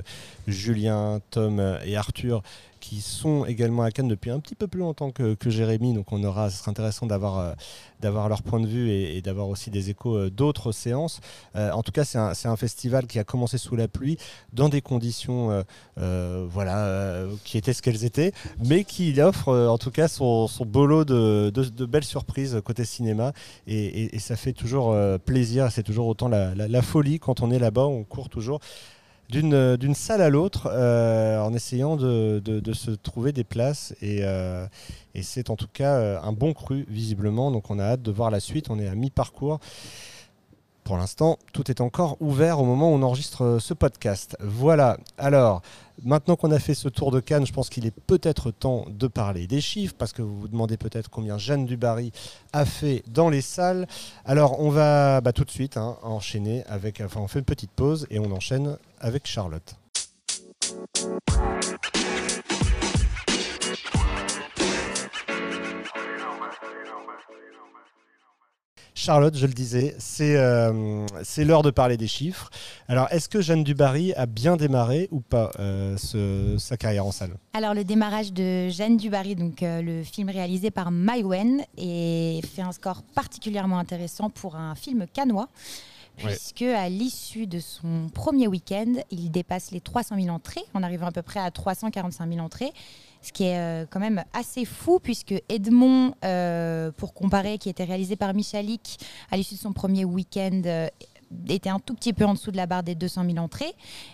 Julien, Tom et Arthur qui sont également à Cannes depuis un petit peu plus longtemps que, Jérémy. Donc on aura, ce sera intéressant d'avoir euh, d'avoir leur point de vue et, d'avoir aussi des échos euh, d'autres séances. Euh, en tout cas, c'est un, festival qui a commencé sous la pluie, dans des conditions voilà, qui étaient ce qu'elles étaient, mais qui offre en tout cas son, son de, belles surprises côté cinéma. Et, ça fait toujours plaisir, c'est toujours autant la folie quand on est là-bas, on court toujours. Euh, d'une salle à l'autre euh, en essayant de, se trouver des places. Euh, et, c'est en tout cas un bon cru, visiblement. Donc on a hâte de voir la suite. On est à mi-parcours. Pour l'instant, tout est encore ouvert au moment où on enregistre ce podcast. Voilà. Alors, maintenant qu'on a fait ce tour de Cannes, je pense qu'il est peut-être temps de parler des chiffres, parce que vous vous demandez peut-être combien Jeanne Dubarry a fait dans les salles. Alors, on va bah, tout de suite hein, enchaîner avec. Enfin, on fait une petite pause et on enchaîne avec Charlotte. Charlotte, je le disais, euh, c'est l'heure de parler des chiffres. Alors, est-ce que Jeanne Dubarry a bien démarré ou pas euh, sa carrière en salle? Alors, le démarrage de Jeanne Dubarry, donc euh, le film réalisé par Maïwen, fait un score particulièrement intéressant pour un film canois puisque à l'issue de son premier week-end, il dépasse les 300 000 entrées, en arrivant à peu près à 345 000 entrées, ce qui est euh, quand même assez fou, puisque Edmond, euh, pour comparer, qui était réalisé par Michalik à l'issue de son premier week-end, euh, était un tout petit peu en dessous de la barre des 200 000 entrées.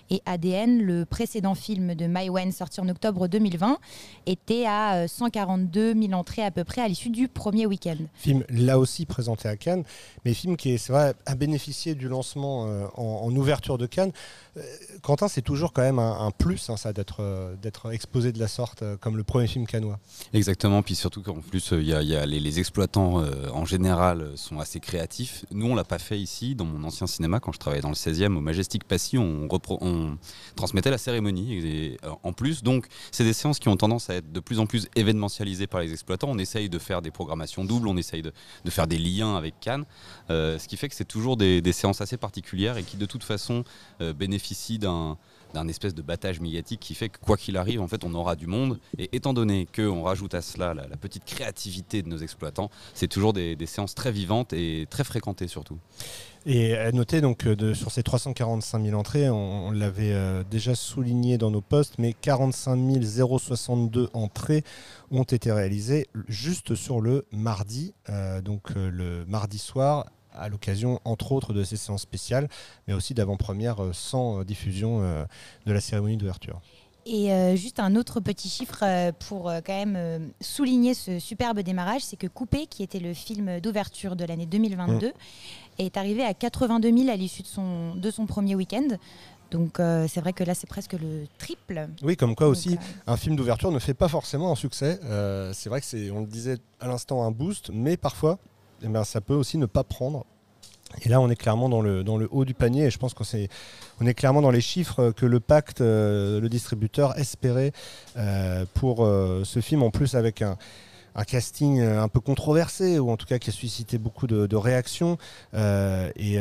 Et ADN, le précédent film de Mai Wen, sorti en octobre 2020, était à 142 000 entrées à peu près à l'issue du premier week-end. Film là aussi présenté à Cannes, mais film qui, c'est vrai, a bénéficié du lancement en, ouverture de Cannes. Euh, Quentin, c'est toujours quand même un, plus, hein, ça, d'être euh, d'être exposé de la sorte, euh, comme le premier film canois. Exactement, puis surtout qu'en plus, il y a, les, exploitants en général sont assez créatifs. Nous, on l'a pas fait ici, dans mon ancien cinéma, quand je travaillais dans le 16e, au Majestic Passy, on, on transmettait la cérémonie. Et, en plus, donc, c'est des séances qui ont tendance à être de plus en plus événementialisées par les exploitants. On essaye de faire des programmations doubles, on essaye de, faire des liens avec Cannes, ce qui fait que c'est toujours des, séances assez particulières et qui, de toute façon, bénéficient bénéficie d'un d'un espèce de battage médiatique qui fait que quoi qu'il arrive, en fait, on aura du monde. Et étant donné qu'on rajoute à cela la, petite créativité de nos exploitants, c'est toujours des, séances très vivantes et très fréquentées surtout. Et à noter donc euh, sur ces 345 000 entrées, on, l'avait euh, déjà souligné dans nos posts, mais 45 062 entrées ont été réalisées juste sur le mardi, euh, donc le mardi soir à l'occasion, entre autres, de ces séances spéciales, mais aussi d'avant-première euh, sans euh, diffusion euh, de la cérémonie d'ouverture. Et juste un autre petit chiffre pour quand même souligner ce superbe démarrage, c'est que Coupé, qui était le film d'ouverture de l'année 2022, mm. est arrivé à 82 000 à l'issue de son, de son premier week-end. Donc c'est vrai que là c'est presque le triple. Oui, comme quoi aussi un film d'ouverture ne fait pas forcément un succès. c'est vrai que c'est, on le disait à l'instant, un boost, mais parfois eh ben, ça peut aussi ne pas prendre. Et là, on est clairement dans le, dans le haut du panier et je pense qu'on est, clairement dans les chiffres que le pacte, euh, le distributeur espérait euh, pour euh, ce film, en plus avec un, casting un peu controversé ou en tout cas qui a suscité beaucoup de, réactions et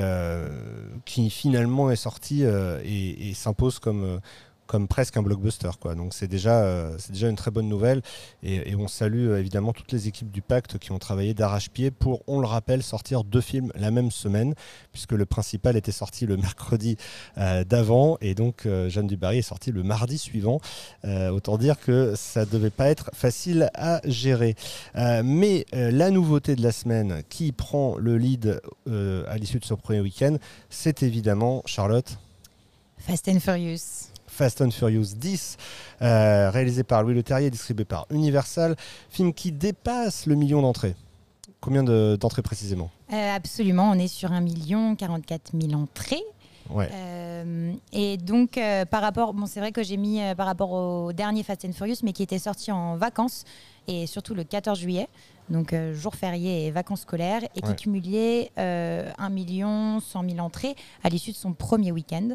qui finalement est sorti et s'impose comme comme presque un blockbuster. Quoi. Donc c'est déjà, euh, déjà une très bonne nouvelle. Et, on salue euh, évidemment toutes les équipes du pacte qui ont travaillé d'arrache-pied pour, on le rappelle, sortir deux films la même semaine, puisque le principal était sorti le (laughs) mercredi euh, d'avant, et donc Jeanne Dubarry est sortie le mardi suivant. autant dire que ça ne devait pas être facile à gérer. mais la nouveauté de la semaine qui prend le lead à l'issue de ce premier week-end, c'est évidemment Charlotte. Fast and Furious. Fast and Furious 10, réalisé par Louis Leterrier, distribué par Universal, film qui dépasse le million d'entrées. Combien d'entrées précisément? Absolument, on est sur un million 44 000 entrées. Ouais. et donc, par rapport, bon, c'est vrai que j'ai mis par rapport au dernier Fast and Furious, mais qui était sorti en vacances et surtout le 14 juillet donc euh, jour férié et vacances scolaires, et qui cumulait euh, 1 million 100 000 entrées à l'issue de son premier week-end.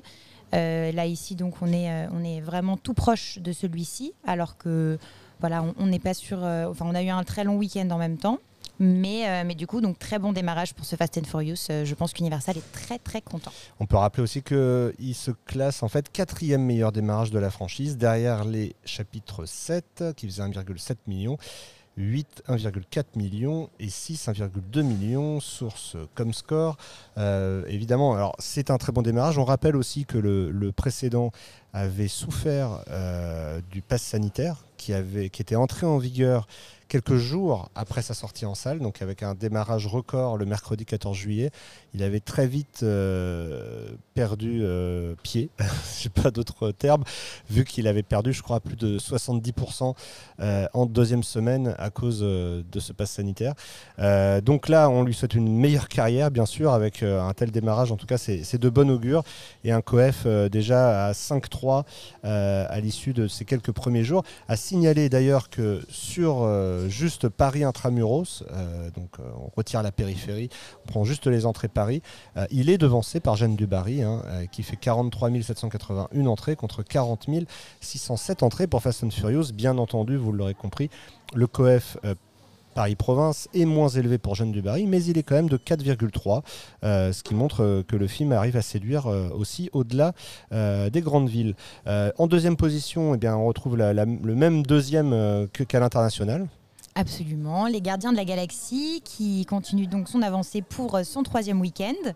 Euh, là ici, donc on est, euh, on est vraiment tout proche de celui-ci, alors que voilà, on n'est pas sur. enfin, on a eu un très long week-end en même temps. Mais, mais, du coup, donc très bon démarrage pour ce Fast and Furious. je pense qu'Universal est très très content. On peut rappeler aussi qu'il se classe en fait quatrième meilleur démarrage de la franchise, derrière les chapitres 7 qui faisaient 1,7 million 8, 1,4 million et 6, 1,2 million, source comme score. Euh, évidemment, alors c'est un très bon démarrage. On rappelle aussi que le, précédent avait souffert euh, du pass sanitaire qui, avait, qui était entré en vigueur quelques jours après sa sortie en salle, donc avec un démarrage record le mercredi 14 juillet. Il avait très vite euh, perdu euh, pied, (laughs) je n'ai pas d'autres termes, vu qu'il avait perdu, je crois, plus de 70% euh, en deuxième semaine à cause de ce pass sanitaire. donc là, on lui souhaite une meilleure carrière, bien sûr, avec un tel démarrage. En tout cas, c'est de bon augure. Et un coef déjà à 5-3 à l'issue de ces quelques premiers jours. À signaler d'ailleurs que sur juste Paris intramuros, donc on retire la périphérie, on prend juste les entrées Paris, il est devancé par Jeanne Dubarry, hein, euh, qui fait 43 781 entrées contre 40 607 entrées pour Fast and Furious. Bien entendu, vous l'aurez compris, le COEF euh, Paris-Province est moins élevé pour Jeanne Dubarry, mais il est quand même de 4,3, euh, ce qui montre que le film arrive à séduire aussi au-delà des grandes villes. en deuxième position, eh on retrouve le même deuxième qu'à l'international. Absolument, les Gardiens de la Galaxie qui continue donc son avancée pour son troisième week-end.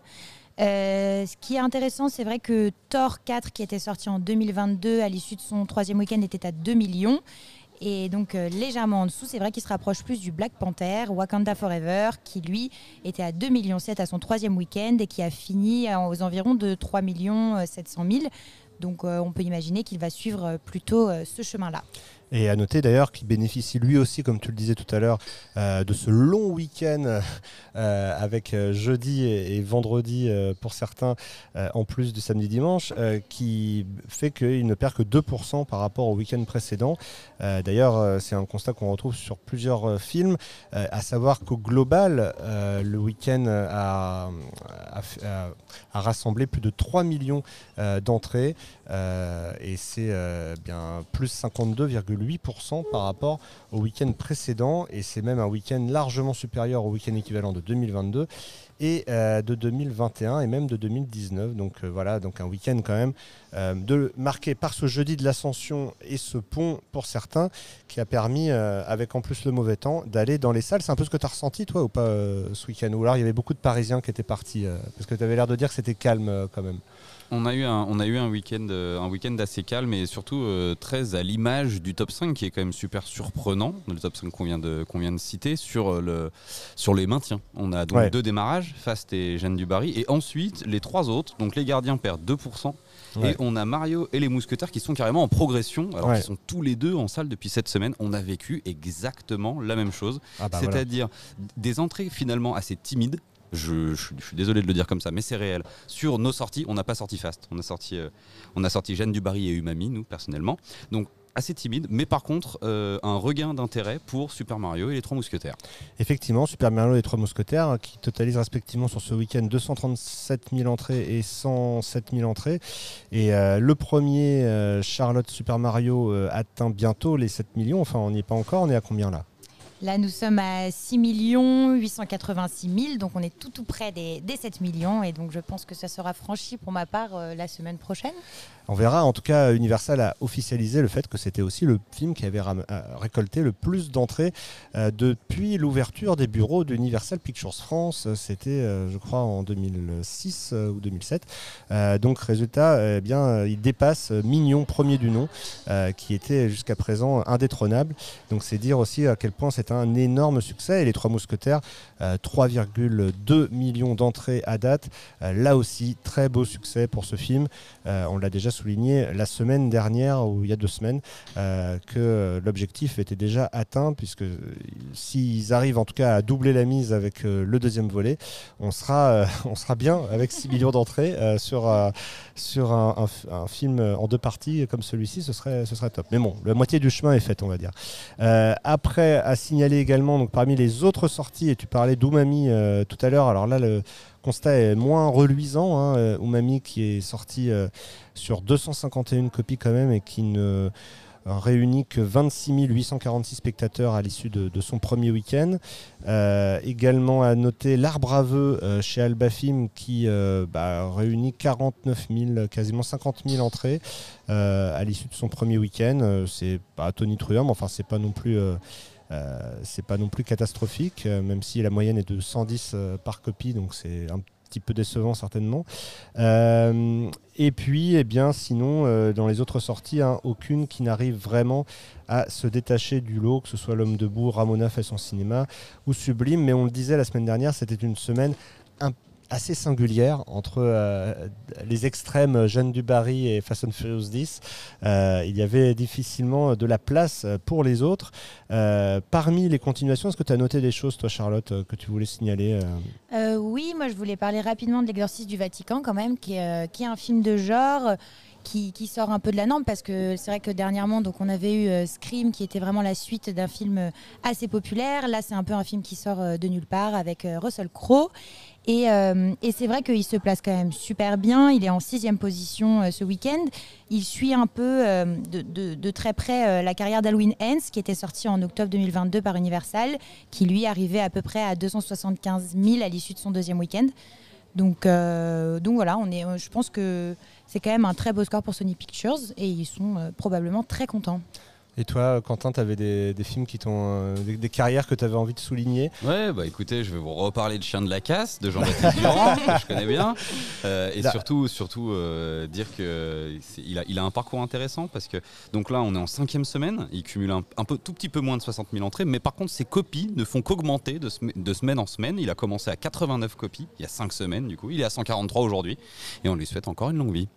Euh, ce qui est intéressant, c'est vrai que Thor 4, qui était sorti en 2022, à l'issue de son troisième week-end, était à 2 millions. Et donc euh, légèrement en dessous, c'est vrai qu'il se rapproche plus du Black Panther, Wakanda Forever, qui lui était à 2,7 millions à son troisième week-end et qui a fini aux environs de 3 millions 700 000. Donc euh, on peut imaginer qu'il va suivre plutôt ce chemin-là. Et à noter d'ailleurs qu'il bénéficie lui aussi, comme tu le disais tout à l'heure, euh, de ce long week-end (laughs) euh, avec euh, jeudi et, vendredi pour certains, en plus du samedi-dimanche, qui fait qu'il ne perd que 2% par rapport au week-end précédent. d'ailleurs, c'est un constat qu'on retrouve sur plusieurs films, à savoir qu'au global, le week-end a, a, rassemblé plus de 3 millions d'entrées et c'est bien plus 52,8 8% par rapport au week-end précédent et c'est même un week-end largement supérieur au week-end équivalent de 2022 et euh, de 2021 et même de 2019. Donc euh, voilà, donc un week-end quand même euh, marqué par ce jeudi de l'ascension et ce pont pour certains qui a permis, avec en plus le mauvais temps, d'aller dans les salles. C'est un peu ce que tu as ressenti toi ou pas ce week-end? Ou alors il y avait beaucoup de Parisiens qui étaient partis Parce que tu avais l'air de dire que c'était calme quand même. On a eu un, on a eu un week-end, euh, un week-end assez calme et surtout euh, très à l'image du top 5 qui est quand même super surprenant, le top 5 qu'on vient de, qu'on vient de citer sur euh, le, sur les maintiens. On a donc deux démarrages, Fast et Jeanne Dubarry, et ensuite les trois autres, donc les gardiens perdent 2%. Et on a Mario et les mousquetaires qui sont carrément en progression, alors qu'ils sont tous les deux en salle depuis cette semaine. On a vécu exactement la même chose, ah bah c'est-à-dire des entrées finalement assez timides, je, suis désolé de le dire comme ça, mais c'est réel. Sur nos sorties, on n'a pas sorti Fast. On a sorti, euh, on a sorti Jeanne Dubarry et Umami, nous, personnellement. Donc, assez timide, mais par contre, euh, un regain d'intérêt pour Super Mario et les Trois Mousquetaires. Effectivement, Super Mario et les Trois Mousquetaires, hein, qui totalisent respectivement sur ce week-end 237 000 entrées et 107 000 entrées. Et euh, le premier, Charlotte Super Mario, atteint bientôt les 7 millions. Enfin, on n'y est pas encore. On est à combien là? Là, nous sommes à 6 886 000, donc on est tout tout près des, 7 millions, et donc je pense que ça sera franchi pour ma part euh, la semaine prochaine. On verra. En tout cas, Universal a officialisé le fait que c'était aussi le film qui avait euh, récolté le plus d'entrées euh, depuis l'ouverture des bureaux d'Universal Pictures France. C'était, euh, je crois, en 2006 ou 2007. donc, résultat, eh bien, il dépasse Mignon, premier du nom, qui était jusqu'à présent indétrônable. Donc, c'est dire aussi à quel point c'est un énorme succès. Et Les Trois Mousquetaires, 3,2 millions d'entrées à date. là aussi, très beau succès pour ce film. on l'a déjà souligné la semaine dernière, ou il y a deux semaines, que l'objectif était déjà atteint, puisque s'ils arrivent en tout cas à doubler la mise avec le deuxième volet, on sera, (laughs) on sera bien avec 6 millions d'entrées sur, sur un, film en deux parties comme celui-ci, ce serait, ce serait top. Mais bon, la moitié du chemin est faite, on va dire. Euh, après, à également, donc parmi les autres sorties, et tu parlais d'Umami euh, tout à l'heure, alors là, le constat est moins reluisant. Hein, euh, Umami qui est sorti sur 251 copies quand même et qui ne réunit que 26 846 spectateurs à l'issue de, son premier week-end. Euh, également à noter L'Arbre à Vœux euh, chez Albafim qui euh, bah, réunit 49 000, quasiment 50 000 entrées à l'issue de son premier week-end. c'est pas Tony Truant, mais enfin c'est pas non plus. C'est pas non plus catastrophique, même si la moyenne est de 110 par copie, donc c'est un petit peu décevant certainement. Euh, et puis, eh bien, sinon, euh, dans les autres sorties, hein, aucune qui n'arrive vraiment à se détacher du lot, que ce soit L'Homme debout, Ramona fait son cinéma ou Sublime. Mais on le disait la semaine dernière, c'était une semaine un assez singulière entre euh, les extrêmes Jeanne du Barry et Fast and Furious 10. Euh, il y avait difficilement de la place pour les autres. Euh, parmi les continuations, est-ce que tu as noté des choses, toi, Charlotte, que tu voulais signaler Oui, moi, je voulais parler rapidement de l'exorcisme du Vatican, quand même, qui est, qui est un film de genre. Qui, sort un peu de la norme parce que c'est vrai que dernièrement donc on avait eu Scream qui était vraiment la suite d'un film assez populaire là c'est un peu un film qui sort de nulle part avec Russell Crowe euh, et, c'est vrai qu'il se place quand même super bien. Il est en sixième position euh, ce week-end. Il suit un peu euh, de, très près la carrière d'Halloween Ends, qui était sorti en octobre 2022 par Universal, qui lui arrivait à peu près à 275 000 à l'issue de son deuxième week-end. Donc, donc voilà, on est, je pense que c'est quand même un très beau score pour Sony Pictures et ils sont probablement très contents. Et toi, Quentin, tu avais des, films qui t'ont. Euh, des, carrières que tu avais envie de souligner? Ouais, bah écoutez, je vais vous reparler de Chien de la Casse, de Jean-Baptiste Durand, (laughs) que je connais bien. Euh, et surtout, surtout euh, dire qu'il a, il a un parcours intéressant parce que. Donc là, on est en cinquième semaine, il cumule un, peu, tout petit peu moins de 60 000 entrées, mais par contre, ses copies ne font qu'augmenter de, de, semaine en semaine. Il a commencé à 89 copies il y a 5 semaines, du coup. Il est à 143 aujourd'hui. Et on lui souhaite encore une longue vie.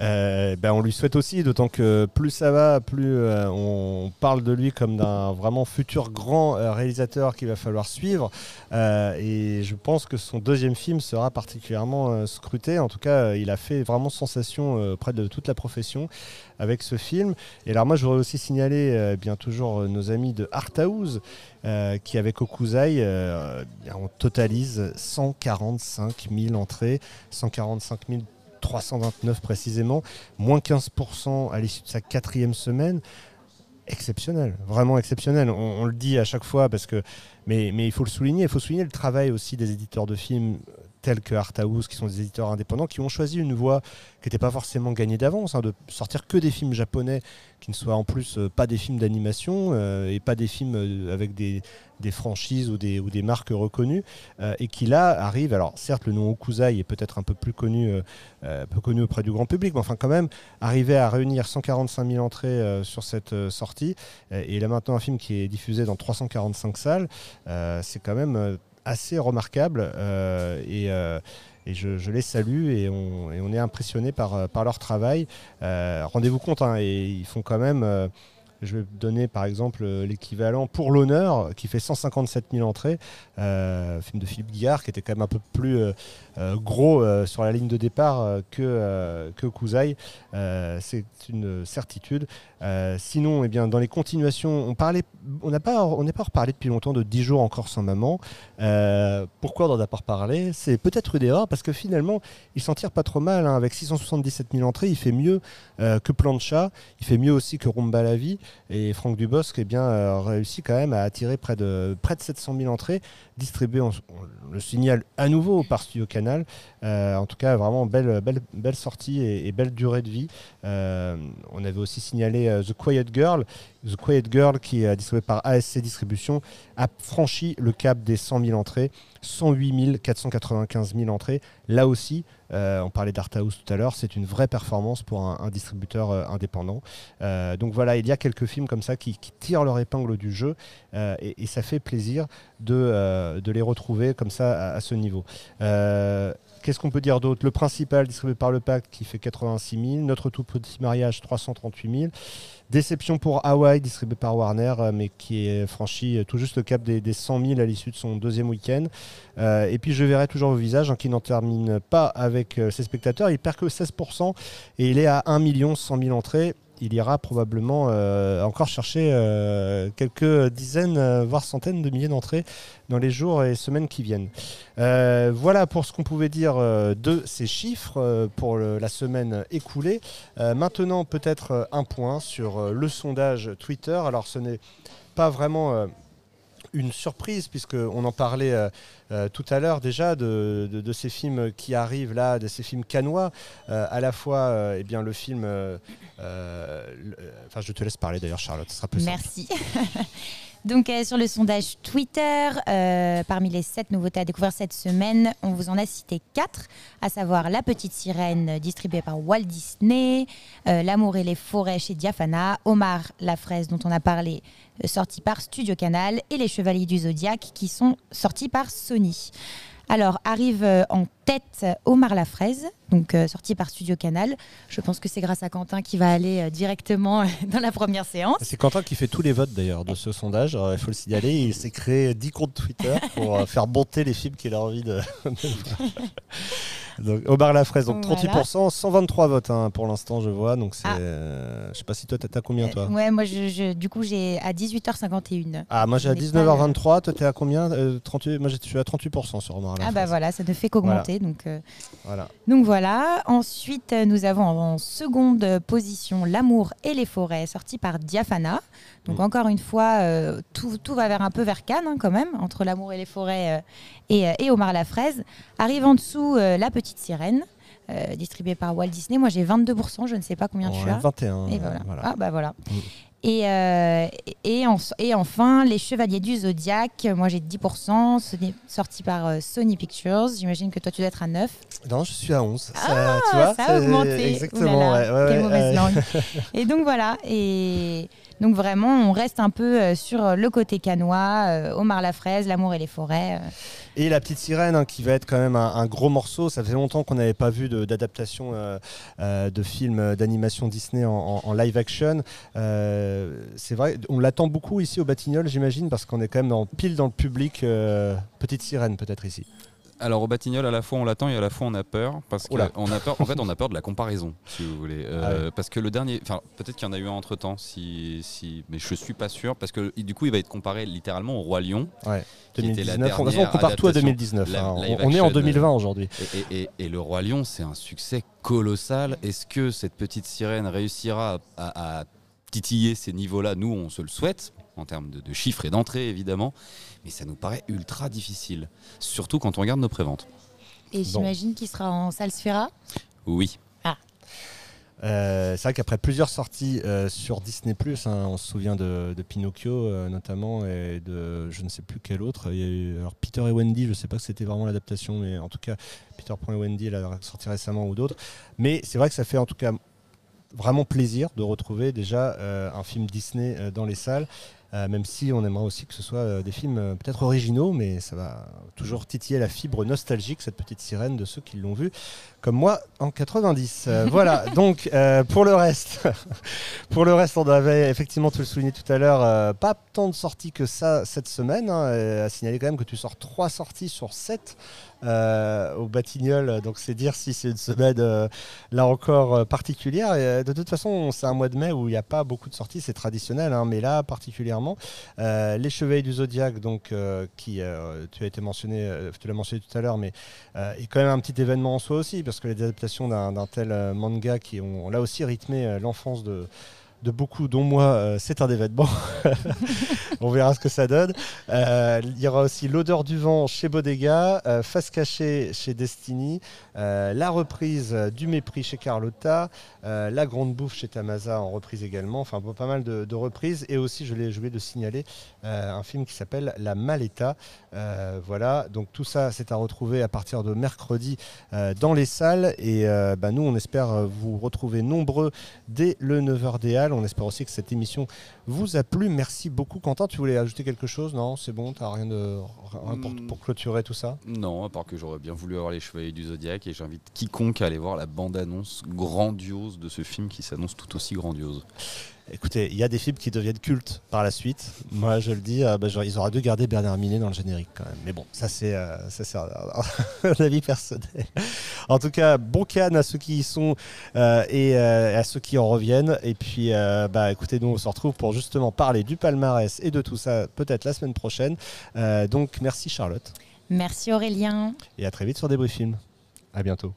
Euh, ben on lui souhaite aussi, d'autant que plus ça va, plus euh, on parle de lui comme d'un vraiment futur grand euh, réalisateur qu'il va falloir suivre. et je pense que son deuxième film sera particulièrement scruté. En tout cas, il a fait vraiment sensation auprès de toute la profession avec ce film. Et alors moi, je voudrais aussi signaler bien toujours nos amis de Arthouse qui avec Okuzai, on totalise 145 000 entrées, 145 000 329 précisément, moins 15% à l'issue de sa quatrième semaine. Exceptionnel, vraiment exceptionnel. On, le dit à chaque fois parce que, mais, mais il faut le souligner. Il faut souligner le travail aussi des éditeurs de films tels que Arthouse, qui sont des éditeurs indépendants, qui ont choisi une voie qui n'était pas forcément gagnée d'avance, hein, de sortir que des films japonais, qui ne soient en plus euh, pas des films d'animation euh, et pas des films euh, avec des, franchises ou des, marques reconnues, et qui là arrivent, alors certes le nom Okuzai est peut-être un peu plus connu, peu connu auprès du grand public, mais enfin quand même, arriver à réunir 145 000 entrées sur cette sortie, et là maintenant un film qui est diffusé dans 345 salles, c'est quand même assez remarquable euh, et, euh, et je, les salue et on, et on est impressionné par, par leur travail. Euh, rendez-vous compte, hein, et ils font quand même je vais donner par exemple l'équivalent pour l'honneur qui fait 157 000 entrées, film de Philippe Guillard qui était quand même un peu plus gros sur la ligne de départ que, que Kuzai. c'est une certitude. Euh, sinon, eh bien, dans les continuations, on on n'a pas, n'est pas reparlé depuis longtemps de 10 jours encore sans maman. Euh, pourquoi on n'en a pas reparlé? C'est peut-être une erreur parce que finalement, il s'en tire pas trop mal. Hein. avec 677 000 entrées, il fait mieux euh, que Plancha, il fait mieux aussi que Rumba la vie. Et Franck Dubosc, eh bien, réussit quand même à attirer près de près de 700 000 entrées, distribuées, on, le signale à nouveau par Studio Canal. En tout cas, vraiment belle, sortie et, belle durée de vie. on avait aussi signalé euh, The Quiet Girl, The Quiet Girl, qui est distribué par ASC Distribution, a franchi le cap des 100 000 entrées, 108 495 000 entrées. Là aussi, on parlait d'Art House tout à l'heure, c'est une vraie performance pour un, distributeur indépendant. donc voilà, il y a quelques films comme ça qui, tirent leur épingle du jeu et, ça fait plaisir de, les retrouver comme ça à, ce niveau. Qu'est-ce qu'on peut dire d'autre? Le principal distribué par le Pacte qui fait 86 000. Notre tout petit mariage 338 000. Déception pour Hawaii distribué par Warner euh, mais qui est franchi euh, tout juste le cap des, 100 000 à l'issue de son deuxième week-end. Euh, et puis je verrai toujours vos visages hein, qui n'en termine pas avec ses spectateurs. Il perd que 16% et il est à 1 100 000 entrées il ira probablement euh, encore chercher euh, quelques dizaines, euh, voire centaines de milliers d'entrées dans les jours et semaines qui viennent. voilà pour ce qu'on pouvait dire de ces chiffres pour la semaine écoulée. maintenant, peut-être un point sur le sondage Twitter. Alors, ce n'est pas vraiment une surprise, puisqu'on en parlait euh, euh, tout à l'heure déjà de, ces films qui arrivent là, de ces films canois. Euh, à la fois, eh bien, le film. Enfin, je te laisse parler d'ailleurs, Charlotte, ce sera Merci. (laughs) Donc sur le sondage Twitter, parmi les sept nouveautés à découvrir cette semaine, on vous en a cité quatre, à savoir La Petite Sirène distribuée par Walt Disney, L'amour et les forêts chez Diafana, Omar la fraise dont on a parlé sortis par Studio Canal, et Les Chevaliers du Zodiaque, qui sont sortis par Sony. Alors, arrive euh, en tête Omar la fraise, donc euh, sorti par Studio Canal. Je pense que c'est grâce à Quentin qui va aller euh, directement dans la première séance. C'est Quentin qui fait tous les votes d'ailleurs de ce sondage. il faut le signaler. Il s'est créé 10 comptes Twitter pour faire monter les films qu'il a envie de. donc, Omar la fraise, donc 38%, 123 votes hein, pour l'instant, je vois. Donc c'est, ah. je sais pas si toi, tu as combien toi? Ouais, moi, je, du coup, j'ai à 18h51. Ah, moi, j'ai à 19h23. Toi, tu es à combien? 38, Moi, je suis à 38% sur Omar la Ah, bah voilà, ça ne fait qu'augmenter. Donc, euh, voilà. donc voilà. Ensuite, nous avons en seconde position L'amour et les forêts, sorti par Diafana. Donc mm. encore une fois, euh, tout, tout, va vers un peu vers Cannes hein, quand même, entre L'amour et les forêts euh, et, et, Omar la fraise. Arrive en dessous La petite sirène. distribuée par Walt Disney. Moi, j'ai 22%, je ne sais pas combien tu as. 21. Et voilà. Ah, bah voilà. Mm. Et, euh, et, et, enfin, Les Chevaliers du Zodiaque, moi j'ai 10%, sorti par euh, Sony Pictures. J'imagine que toi tu dois être à 9. Non, je suis à 11. Ah, ça, tu vois, ça a augmenté. Exactement. quelle mauvaise langue. (laughs) et donc voilà. Et donc vraiment, on reste un peu euh, sur le côté canois, Omar la fraise, L'amour et les forêts. Et La Petite Sirène, hein, qui va être quand même un, gros morceau. Ça fait longtemps qu'on n'avait pas vu d'adaptation euh, euh, de films euh, d'animation Disney en, live action. c'est vrai, on l'attend beaucoup ici au Batignolles, j'imagine, parce qu'on est quand même pile dans le public. Petite Sirène, peut-être ici. Alors au Batignolles, à la fois on l'attend et à la fois on a peur parce qu'on a peur. En fait, on a peur de la comparaison, si vous voulez, ah parce que le dernier, enfin peut-être qu'il y en a eu un entre temps, si, si, mais je suis pas sûr parce que du coup il va être comparé littéralement au roi Lion. Ouais. 2019. on compare tout à 2019. Hein. on, est en 2020 aujourd'hui. Et, le roi Lion, c'est un succès colossal. Est-ce que cette petite sirène réussira à, titiller ces niveaux-là? Nous, on se le souhaite en termes de, chiffres et d'entrées évidemment, mais ça nous paraît ultra difficile, surtout quand on regarde nos préventes. Et j'imagine qu'il sera en salle Sphera Oui. Ah. Euh, c'est vrai qu'après plusieurs sorties euh, sur Disney ⁇ hein, on se souvient de, Pinocchio euh, notamment et de je ne sais plus quel autre. Il y a eu alors Peter et Wendy, je ne sais pas si c'était vraiment l'adaptation, mais en tout cas Peter et Wendy, elle a sorti récemment ou d'autres. Mais c'est vrai que ça fait en tout cas vraiment plaisir de retrouver déjà un film Disney dans les salles. Euh, même si on aimerait aussi que ce soit euh, des films euh, peut-être originaux, mais ça va toujours titiller la fibre nostalgique, cette petite sirène de ceux qui l'ont vu, comme moi en 90. (laughs) voilà, donc pour le reste, (laughs) pour le reste, on avait effectivement, tu le souligner tout à l'heure, pas tant de sorties que ça cette semaine. Hein, à signaler quand même que tu sors trois sorties sur sept euh, au Batignolles. Donc c'est dire si c'est une semaine euh, là encore euh, particulière. De toute façon, c'est un mois de mai où il n'y a pas beaucoup de sorties, c'est traditionnel, hein, mais là particulièrement. les Chevaliers du Zodiaque, donc qui tu as été mentionné, tu l'as mentionné tout à l'heure, mais est quand même un petit événement en soi aussi, parce que les adaptations d'un tel manga qui ont là aussi rythmé l'enfance de de beaucoup, dont moi, c'est un événement. (laughs) On verra ce que ça donne. il y aura aussi L'odeur du vent chez Bodega, Face cachée chez Destiny, la reprise du mépris chez Carlotta, La grande bouffe chez Tamasa en reprise également. Enfin, pas mal de, reprises. Et aussi, je l'ai oublié de signaler, un film qui s'appelle La Maleta. voilà, donc tout ça, c'est à retrouver à partir de mercredi dans les salles. Et bah, nous, on espère vous retrouver nombreux dès le 9h des Halles. On espère aussi que cette émission vous a plu. Merci beaucoup. Quentin, tu voulais ajouter quelque chose? Non, c'est bon, tu n'as rien, de, hmm. pour, clôturer tout ça? Non, à part que j'aurais bien voulu avoir les Chevaliers du Zodiaque et j'invite quiconque à aller voir la bande-annonce grandiose de ce film qui s'annonce tout aussi grandiose. Écoutez, il y a des films qui deviennent cultes par la suite. Moi, je le dis, euh, bah, ils auraient dû garder Bernard Minet dans le générique quand même. Mais bon, ça c'est euh, un, (laughs) avis personnel. En tout cas, bon can à ceux qui y sont euh, et à ceux qui en reviennent. Et puis, bah, écoutez, nous on se retrouve pour justement parler du palmarès et de tout ça peut-être la semaine prochaine. donc, merci Charlotte. Merci Aurélien. Et à très vite sur Débris Film. À bientôt.